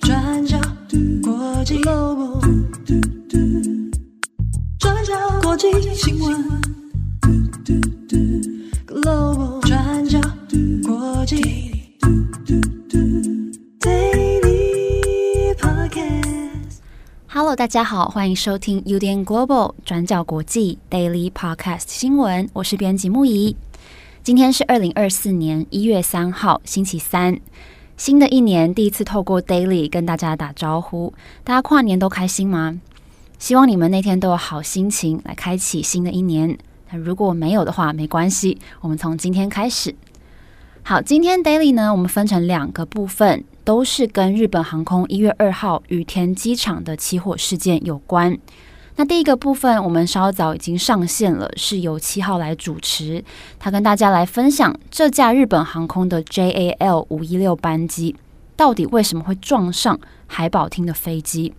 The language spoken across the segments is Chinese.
转角国际 Global，转角国际新闻 Global，转角国际 Daily Podcast。Hello，大家好，欢迎收听 UDN Global 转角国际 Daily Podcast 新闻，我是编辑木仪。今天是二零二四年一月三号，星期三。新的一年第一次透过 Daily 跟大家打招呼，大家跨年都开心吗？希望你们那天都有好心情来开启新的一年。那如果没有的话，没关系，我们从今天开始。好，今天 Daily 呢，我们分成两个部分，都是跟日本航空一月二号羽田机场的起火事件有关。那第一个部分，我们稍早已经上线了，是由七号来主持，他跟大家来分享这架日本航空的 JAL 五一六班机到底为什么会撞上海保厅的飞机。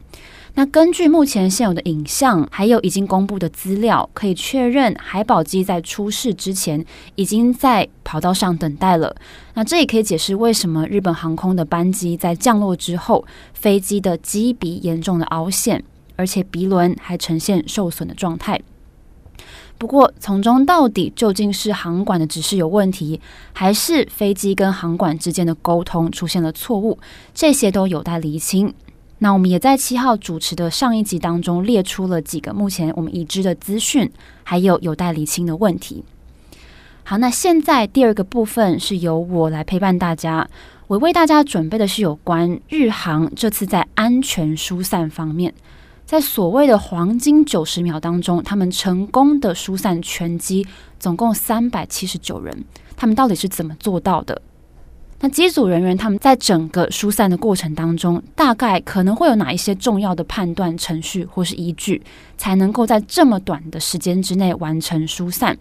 那根据目前现有的影像，还有已经公布的资料，可以确认海保机在出事之前已经在跑道上等待了。那这也可以解释为什么日本航空的班机在降落之后，飞机的机鼻严重的凹陷。而且鼻轮还呈现受损的状态。不过，从中到底究竟是航管的指示有问题，还是飞机跟航管之间的沟通出现了错误，这些都有待厘清。那我们也在七号主持的上一集当中列出了几个目前我们已知的资讯，还有有待厘清的问题。好，那现在第二个部分是由我来陪伴大家，我为大家准备的是有关日航这次在安全疏散方面。在所谓的黄金九十秒当中，他们成功的疏散全机，总共三百七十九人。他们到底是怎么做到的？那机组人员他们在整个疏散的过程当中，大概可能会有哪一些重要的判断程序或是依据，才能够在这么短的时间之内完成疏散？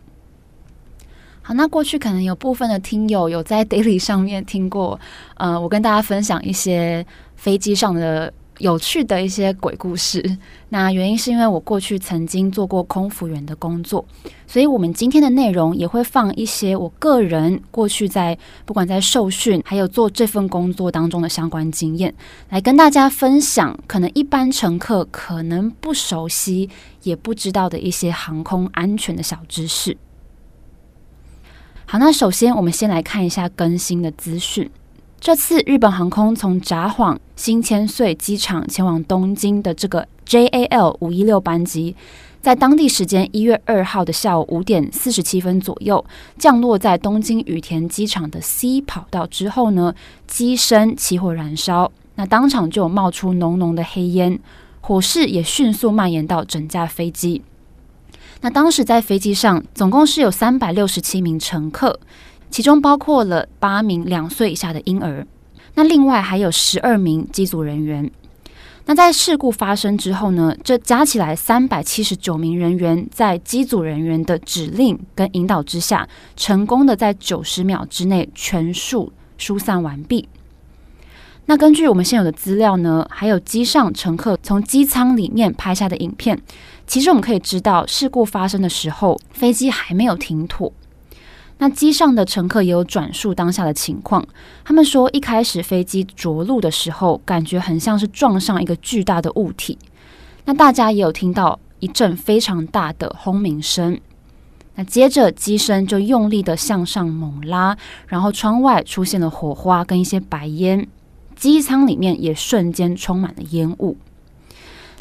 好，那过去可能有部分的听友有在 Daily 上面听过，呃，我跟大家分享一些飞机上的。有趣的一些鬼故事，那原因是因为我过去曾经做过空服员的工作，所以我们今天的内容也会放一些我个人过去在不管在受训还有做这份工作当中的相关经验，来跟大家分享可能一般乘客可能不熟悉也不知道的一些航空安全的小知识。好，那首先我们先来看一下更新的资讯。这次日本航空从札幌新千岁机场前往东京的这个 JAL 五一六班机，在当地时间一月二号的下午五点四十七分左右降落在东京羽田机场的 C 跑道之后呢，机身起火燃烧，那当场就冒出浓浓的黑烟，火势也迅速蔓延到整架飞机。那当时在飞机上总共是有三百六十七名乘客。其中包括了八名两岁以下的婴儿，那另外还有十二名机组人员。那在事故发生之后呢，这加起来三百七十九名人员，在机组人员的指令跟引导之下，成功的在九十秒之内全数疏散完毕。那根据我们现有的资料呢，还有机上乘客从机舱里面拍下的影片，其实我们可以知道，事故发生的时候，飞机还没有停妥。那机上的乘客也有转述当下的情况，他们说一开始飞机着陆的时候，感觉很像是撞上一个巨大的物体。那大家也有听到一阵非常大的轰鸣声。那接着机身就用力的向上猛拉，然后窗外出现了火花跟一些白烟，机舱里面也瞬间充满了烟雾。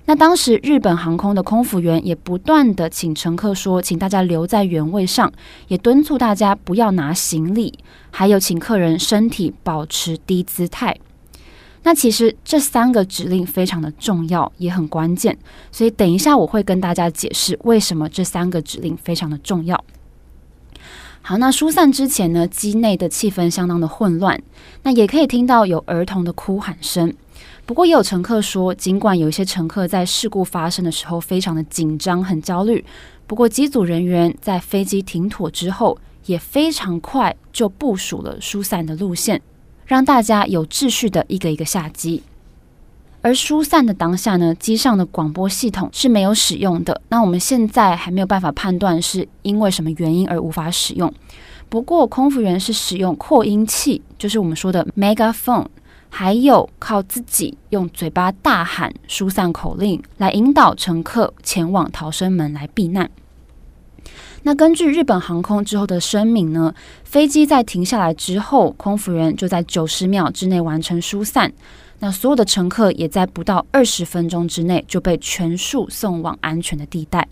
那当时日本航空的空服员也不断地请乘客说，请大家留在原位上，也敦促大家不要拿行李，还有请客人身体保持低姿态。那其实这三个指令非常的重要，也很关键，所以等一下我会跟大家解释为什么这三个指令非常的重要。好，那疏散之前呢，机内的气氛相当的混乱，那也可以听到有儿童的哭喊声。不过也有乘客说，尽管有一些乘客在事故发生的时候非常的紧张、很焦虑，不过机组人员在飞机停妥之后，也非常快就部署了疏散的路线，让大家有秩序的一个一个下机。而疏散的当下呢，机上的广播系统是没有使用的。那我们现在还没有办法判断是因为什么原因而无法使用。不过空服员是使用扩音器，就是我们说的 megaphone，还有靠自己用嘴巴大喊疏散口令，来引导乘客前往逃生门来避难。那根据日本航空之后的声明呢，飞机在停下来之后，空服员就在九十秒之内完成疏散。那所有的乘客也在不到二十分钟之内就被全数送往安全的地带。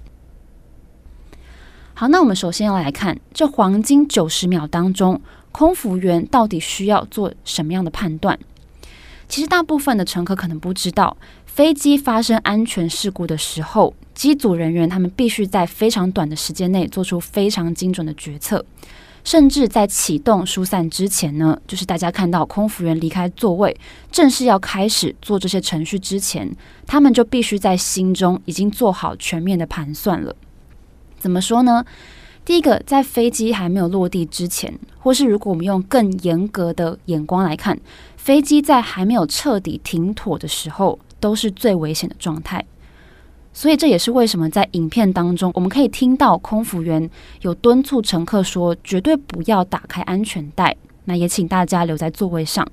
好，那我们首先要来看这黄金九十秒当中，空服员到底需要做什么样的判断？其实大部分的乘客可能不知道，飞机发生安全事故的时候，机组人员他们必须在非常短的时间内做出非常精准的决策。甚至在启动疏散之前呢，就是大家看到空服员离开座位，正式要开始做这些程序之前，他们就必须在心中已经做好全面的盘算了。怎么说呢？第一个，在飞机还没有落地之前，或是如果我们用更严格的眼光来看，飞机在还没有彻底停妥的时候，都是最危险的状态。所以这也是为什么在影片当中，我们可以听到空服员有敦促乘客说，绝对不要打开安全带。那也请大家留在座位上。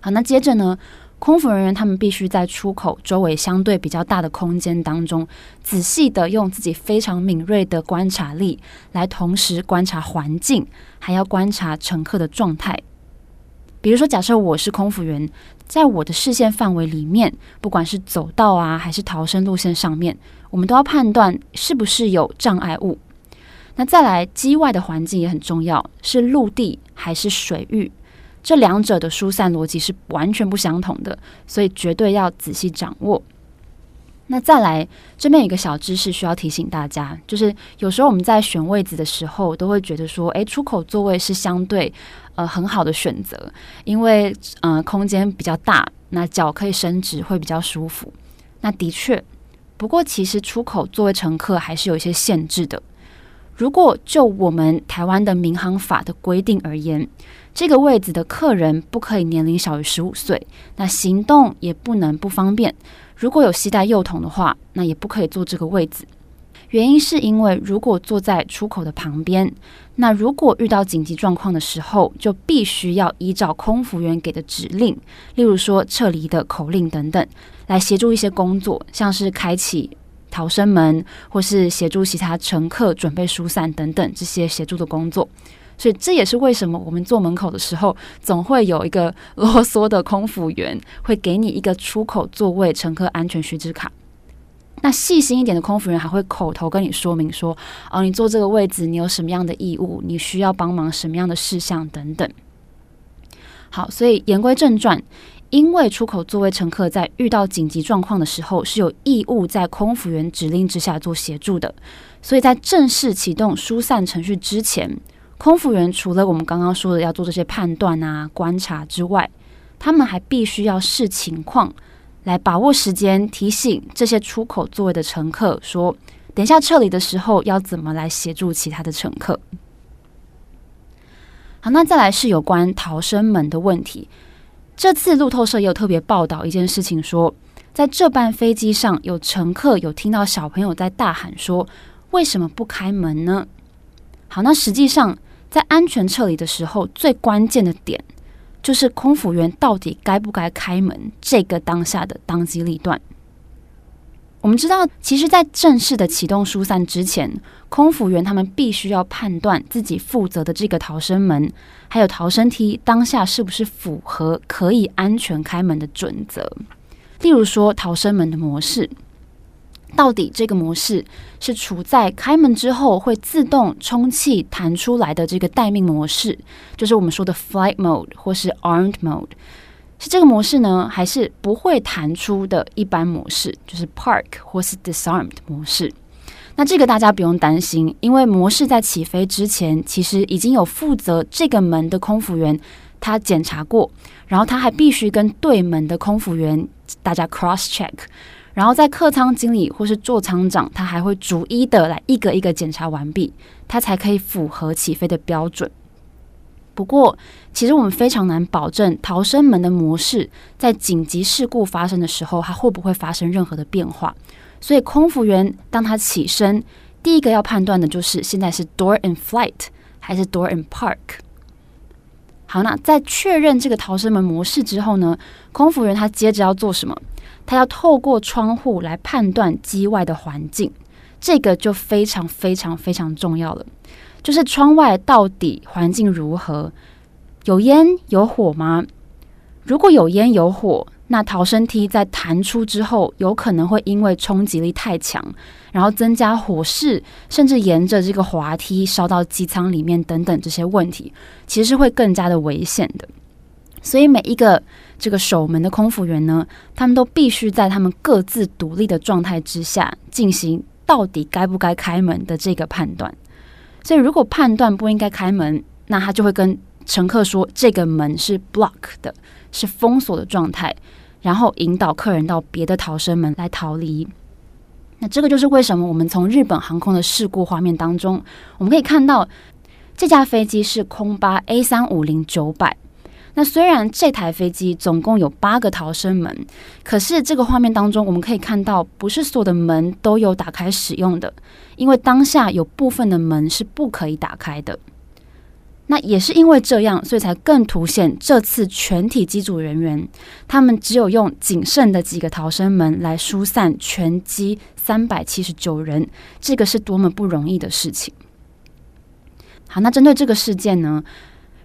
好，那接着呢，空服人员他们必须在出口周围相对比较大的空间当中，仔细的用自己非常敏锐的观察力，来同时观察环境，还要观察乘客的状态。比如说，假设我是空服员，在我的视线范围里面，不管是走道啊，还是逃生路线上面，我们都要判断是不是有障碍物。那再来，机外的环境也很重要，是陆地还是水域，这两者的疏散逻辑是完全不相同的，所以绝对要仔细掌握。那再来，这边有一个小知识需要提醒大家，就是有时候我们在选位置的时候，都会觉得说，诶，出口座位是相对呃很好的选择，因为呃空间比较大，那脚可以伸直，会比较舒服。那的确，不过其实出口座位乘客还是有一些限制的。如果就我们台湾的民航法的规定而言，这个位置的客人不可以年龄小于十五岁，那行动也不能不方便。如果有携带幼童的话，那也不可以坐这个位置。原因是因为，如果坐在出口的旁边，那如果遇到紧急状况的时候，就必须要依照空服员给的指令，例如说撤离的口令等等，来协助一些工作，像是开启逃生门，或是协助其他乘客准备疏散等等这些协助的工作。所以这也是为什么我们坐门口的时候，总会有一个啰嗦的空服员会给你一个出口座位乘客安全须知卡。那细心一点的空服员还会口头跟你说明说，哦，你坐这个位置，你有什么样的义务，你需要帮忙什么样的事项等等。好，所以言归正传，因为出口座位乘客在遇到紧急状况的时候是有义务在空服员指令之下做协助的，所以在正式启动疏散程序之前。空服员除了我们刚刚说的要做这些判断啊、观察之外，他们还必须要视情况来把握时间，提醒这些出口座位的乘客说：“等一下撤离的时候要怎么来协助其他的乘客。”好，那再来是有关逃生门的问题。这次路透社也有特别报道一件事情说，说在这班飞机上有乘客有听到小朋友在大喊说：“为什么不开门呢？”好，那实际上。在安全撤离的时候，最关键的点就是空服员到底该不该开门，这个当下的当机立断。我们知道，其实，在正式的启动疏散之前，空服员他们必须要判断自己负责的这个逃生门，还有逃生梯当下是不是符合可以安全开门的准则。例如说，逃生门的模式。到底这个模式是处在开门之后会自动充气弹出来的这个待命模式，就是我们说的 flight mode 或是 armed mode，是这个模式呢，还是不会弹出的一般模式，就是 park 或是 disarmed 模式？那这个大家不用担心，因为模式在起飞之前，其实已经有负责这个门的空服员他检查过，然后他还必须跟对门的空服员大家 cross check。然后在客舱经理或是座舱长，他还会逐一的来一个一个检查完毕，他才可以符合起飞的标准。不过，其实我们非常难保证逃生门的模式在紧急事故发生的时候，它会不会发生任何的变化。所以，空服员当他起身，第一个要判断的就是现在是 door in flight 还是 door and park？好，那在确认这个逃生门模式之后呢，空服员他接着要做什么？他要透过窗户来判断机外的环境，这个就非常非常非常重要了。就是窗外到底环境如何？有烟有火吗？如果有烟有火，那逃生梯在弹出之后，有可能会因为冲击力太强，然后增加火势，甚至沿着这个滑梯烧到机舱里面等等这些问题，其实是会更加的危险的。所以每一个这个守门的空服员呢，他们都必须在他们各自独立的状态之下，进行到底该不该开门的这个判断。所以如果判断不应该开门，那他就会跟乘客说这个门是 block 的，是封锁的状态。然后引导客人到别的逃生门来逃离。那这个就是为什么我们从日本航空的事故画面当中，我们可以看到这架飞机是空巴 A 三五零九百。那虽然这台飞机总共有八个逃生门，可是这个画面当中我们可以看到，不是所有的门都有打开使用的，因为当下有部分的门是不可以打开的。那也是因为这样，所以才更凸显这次全体机组人员，他们只有用仅剩的几个逃生门来疏散全机三百七十九人，这个是多么不容易的事情。好，那针对这个事件呢，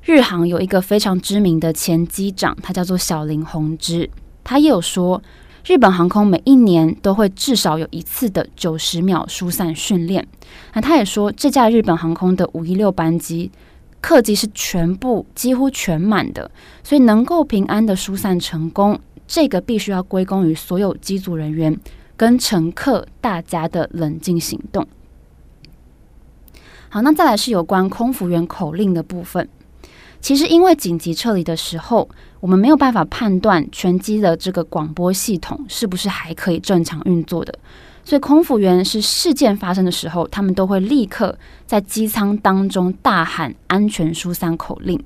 日航有一个非常知名的前机长，他叫做小林宏之，他也有说，日本航空每一年都会至少有一次的九十秒疏散训练。那他也说，这架日本航空的五一六班机。客机是全部几乎全满的，所以能够平安的疏散成功，这个必须要归功于所有机组人员跟乘客大家的冷静行动。好，那再来是有关空服员口令的部分。其实因为紧急撤离的时候，我们没有办法判断全机的这个广播系统是不是还可以正常运作的。所以，空服员是事件发生的时候，他们都会立刻在机舱当中大喊安全疏散口令。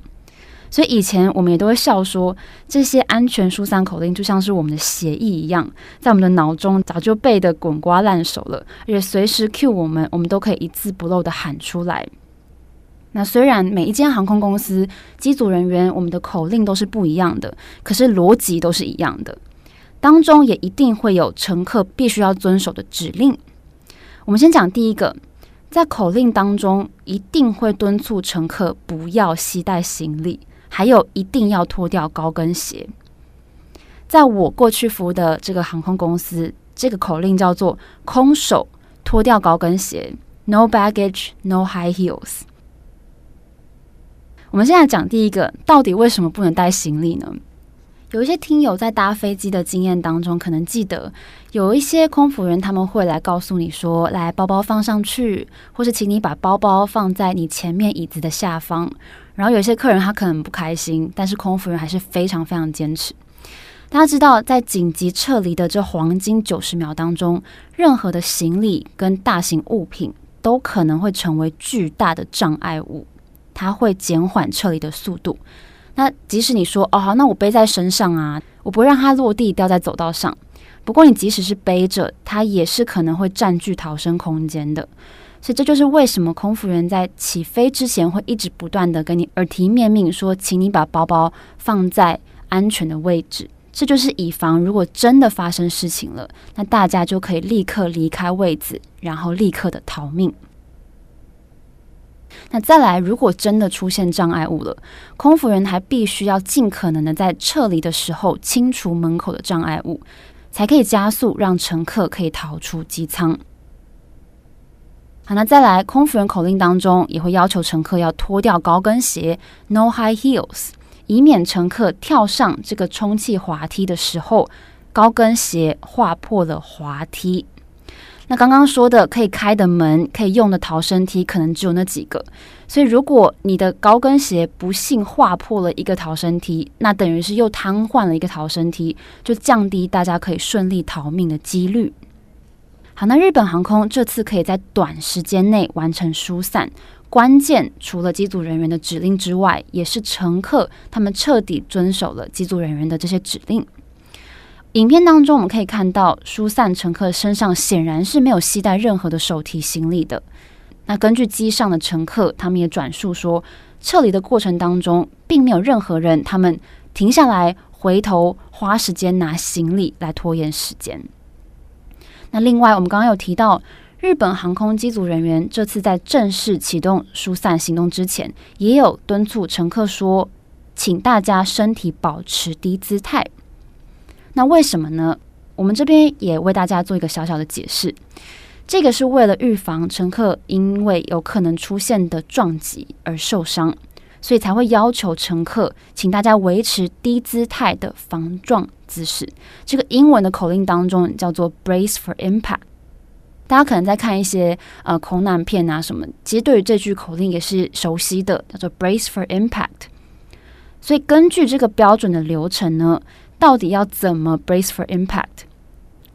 所以以前我们也都会笑说，这些安全疏散口令就像是我们的协议一样，在我们的脑中早就背得滚瓜烂熟了，而且随时 cue 我们，我们都可以一字不漏的喊出来。那虽然每一间航空公司机组人员我们的口令都是不一样的，可是逻辑都是一样的。当中也一定会有乘客必须要遵守的指令。我们先讲第一个，在口令当中一定会敦促乘客不要携带行李，还有一定要脱掉高跟鞋。在我过去服务的这个航空公司，这个口令叫做“空手脱掉高跟鞋 ”，No baggage, no high heels。我们现在讲第一个，到底为什么不能带行李呢？有一些听友在搭飞机的经验当中，可能记得有一些空服员他们会来告诉你说：“来，包包放上去，或是请你把包包放在你前面椅子的下方。”然后有些客人他可能不开心，但是空服员还是非常非常坚持。大家知道，在紧急撤离的这黄金九十秒当中，任何的行李跟大型物品都可能会成为巨大的障碍物，它会减缓撤离的速度。那即使你说哦好，那我背在身上啊，我不会让它落地掉在走道上。不过你即使是背着，它也是可能会占据逃生空间的。所以这就是为什么空服员在起飞之前会一直不断的跟你耳提面命说，请你把包包放在安全的位置。这就是以防如果真的发生事情了，那大家就可以立刻离开位置，然后立刻的逃命。那再来，如果真的出现障碍物了，空服员还必须要尽可能的在撤离的时候清除门口的障碍物，才可以加速让乘客可以逃出机舱。好，那再来，空服员口令当中也会要求乘客要脱掉高跟鞋，No high heels，以免乘客跳上这个充气滑梯的时候，高跟鞋划破了滑梯。那刚刚说的可以开的门、可以用的逃生梯，可能只有那几个。所以，如果你的高跟鞋不幸划破了一个逃生梯，那等于是又瘫痪了一个逃生梯，就降低大家可以顺利逃命的几率。好，那日本航空这次可以在短时间内完成疏散，关键除了机组人员的指令之外，也是乘客他们彻底遵守了机组人员的这些指令。影片当中，我们可以看到疏散乘客身上显然是没有携带任何的手提行李的。那根据机上的乘客，他们也转述说，撤离的过程当中，并没有任何人他们停下来回头花时间拿行李来拖延时间。那另外，我们刚刚有提到，日本航空机组人员这次在正式启动疏散行动之前，也有敦促乘客说，请大家身体保持低姿态。那为什么呢？我们这边也为大家做一个小小的解释，这个是为了预防乘客因为有可能出现的撞击而受伤，所以才会要求乘客，请大家维持低姿态的防撞姿势。这个英文的口令当中叫做 “brace for impact”。大家可能在看一些呃空难片啊什么，其实对于这句口令也是熟悉的，叫做 “brace for impact”。所以根据这个标准的流程呢，到底要怎么 brace for impact？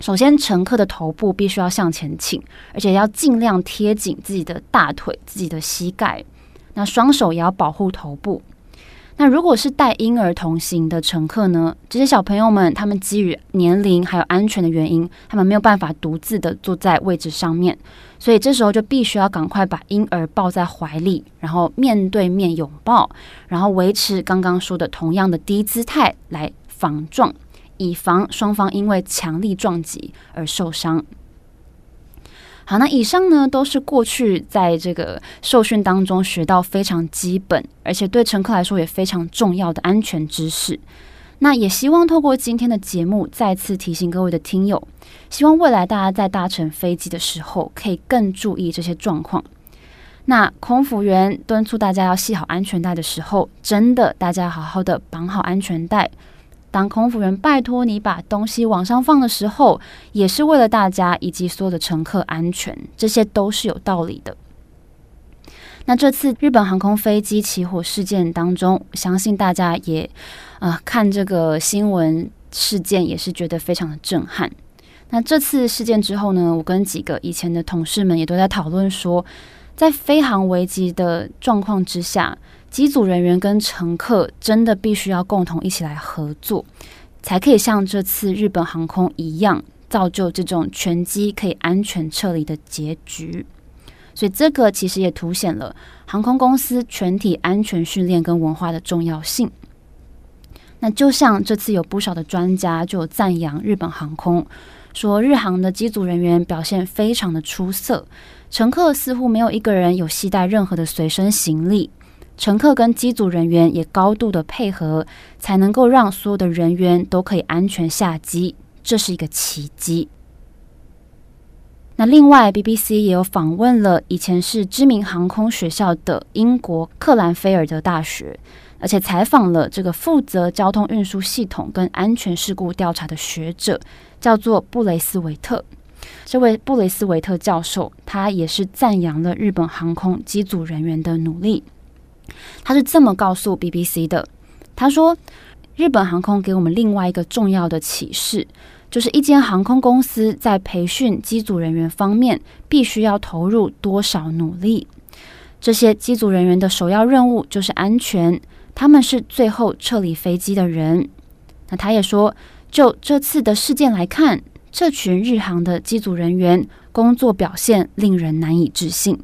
首先，乘客的头部必须要向前倾，而且要尽量贴紧自己的大腿、自己的膝盖。那双手也要保护头部。那如果是带婴儿同行的乘客呢？这些小朋友们，他们基于年龄还有安全的原因，他们没有办法独自的坐在位置上面，所以这时候就必须要赶快把婴儿抱在怀里，然后面对面拥抱，然后维持刚刚说的同样的低姿态来防撞。以防双方因为强力撞击而受伤。好，那以上呢都是过去在这个受训当中学到非常基本，而且对乘客来说也非常重要的安全知识。那也希望透过今天的节目，再次提醒各位的听友，希望未来大家在搭乘飞机的时候，可以更注意这些状况。那空服员敦促大家要系好安全带的时候，真的大家好好的绑好安全带。当空服员拜托你把东西往上放的时候，也是为了大家以及所有的乘客安全，这些都是有道理的。那这次日本航空飞机起火事件当中，相信大家也啊、看这个新闻事件也是觉得非常的震撼。那这次事件之后呢，我跟几个以前的同事们也都在讨论说，在飞航危机的状况之下。机组人员跟乘客真的必须要共同一起来合作，才可以像这次日本航空一样，造就这种全机可以安全撤离的结局。所以这个其实也凸显了航空公司全体安全训练跟文化的重要性。那就像这次有不少的专家就赞扬日本航空，说日航的机组人员表现非常的出色，乘客似乎没有一个人有携带任何的随身行李。乘客跟机组人员也高度的配合，才能够让所有的人员都可以安全下机，这是一个奇迹。那另外，BBC 也有访问了以前是知名航空学校的英国克兰菲尔德大学，而且采访了这个负责交通运输系统跟安全事故调查的学者，叫做布雷斯维特。这位布雷斯维特教授，他也是赞扬了日本航空机组人员的努力。他是这么告诉 BBC 的：“他说，日本航空给我们另外一个重要的启示，就是一间航空公司在培训机组人员方面，必须要投入多少努力。这些机组人员的首要任务就是安全，他们是最后撤离飞机的人。那他也说，就这次的事件来看，这群日航的机组人员工作表现令人难以置信。”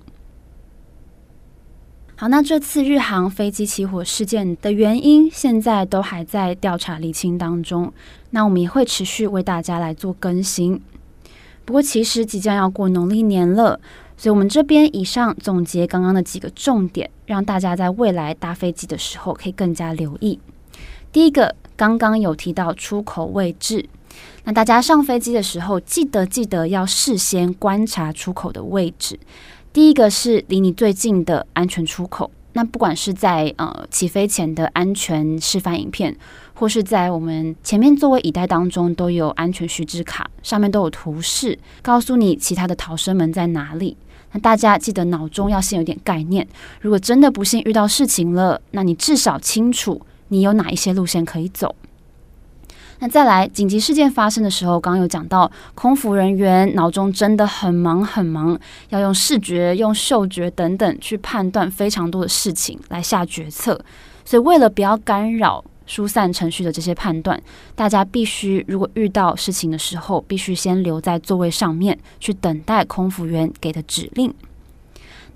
好，那这次日航飞机起火事件的原因，现在都还在调查厘清当中。那我们也会持续为大家来做更新。不过，其实即将要过农历年了，所以我们这边以上总结刚刚的几个重点，让大家在未来搭飞机的时候可以更加留意。第一个，刚刚有提到出口位置，那大家上飞机的时候，记得记得要事先观察出口的位置。第一个是离你最近的安全出口，那不管是在呃起飞前的安全示范影片，或是在我们前面座位椅带当中，都有安全须知卡，上面都有图示，告诉你其他的逃生门在哪里。那大家记得脑中要先有点概念，如果真的不幸遇到事情了，那你至少清楚你有哪一些路线可以走。那再来，紧急事件发生的时候，刚刚有讲到，空服人员脑中真的很忙很忙，要用视觉、用嗅觉等等去判断非常多的事情来下决策。所以，为了不要干扰疏散程序的这些判断，大家必须如果遇到事情的时候，必须先留在座位上面去等待空服员给的指令。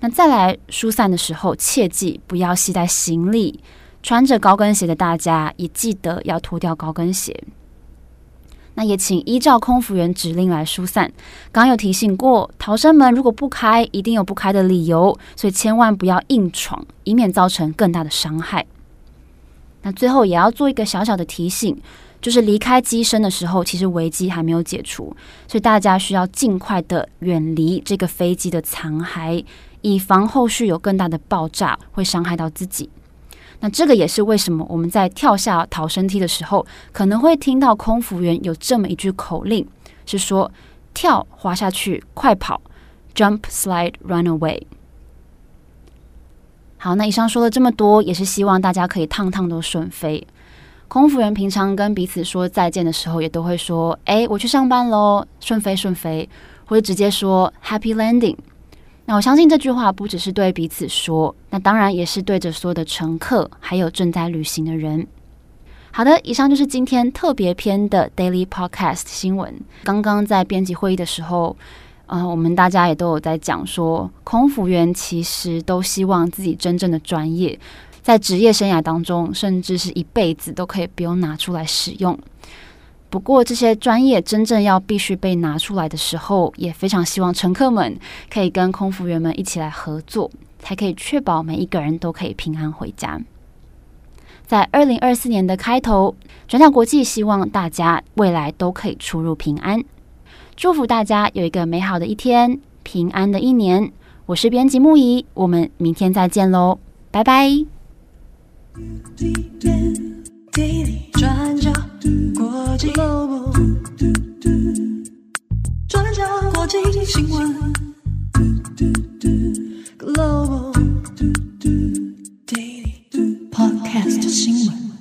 那再来疏散的时候，切记不要携带行李。穿着高跟鞋的大家也记得要脱掉高跟鞋。那也请依照空服员指令来疏散。刚有提醒过，逃生门如果不开，一定有不开的理由，所以千万不要硬闯，以免造成更大的伤害。那最后也要做一个小小的提醒，就是离开机身的时候，其实危机还没有解除，所以大家需要尽快的远离这个飞机的残骸。以防后续有更大的爆炸会伤害到自己。那这个也是为什么我们在跳下逃生梯的时候，可能会听到空服员有这么一句口令，是说跳滑下去，快跑，jump slide run away。好，那以上说了这么多，也是希望大家可以趟趟都顺飞。空服员平常跟彼此说再见的时候，也都会说：“哎，我去上班喽，顺飞顺飞。”或者直接说 “Happy landing”。那我相信这句话不只是对彼此说，那当然也是对着所有的乘客，还有正在旅行的人。好的，以上就是今天特别篇的 Daily Podcast 新闻。刚刚在编辑会议的时候，呃，我们大家也都有在讲说，空服员其实都希望自己真正的专业，在职业生涯当中，甚至是一辈子都可以不用拿出来使用。不过，这些专业真正要必须被拿出来的时候，也非常希望乘客们可以跟空服员们一起来合作，才可以确保每一个人都可以平安回家。在二零二四年的开头，转角国际希望大家未来都可以出入平安，祝福大家有一个美好的一天，平安的一年。我是编辑木仪，我们明天再见喽，拜拜。国际，专家，国际新闻，Podcast 新闻。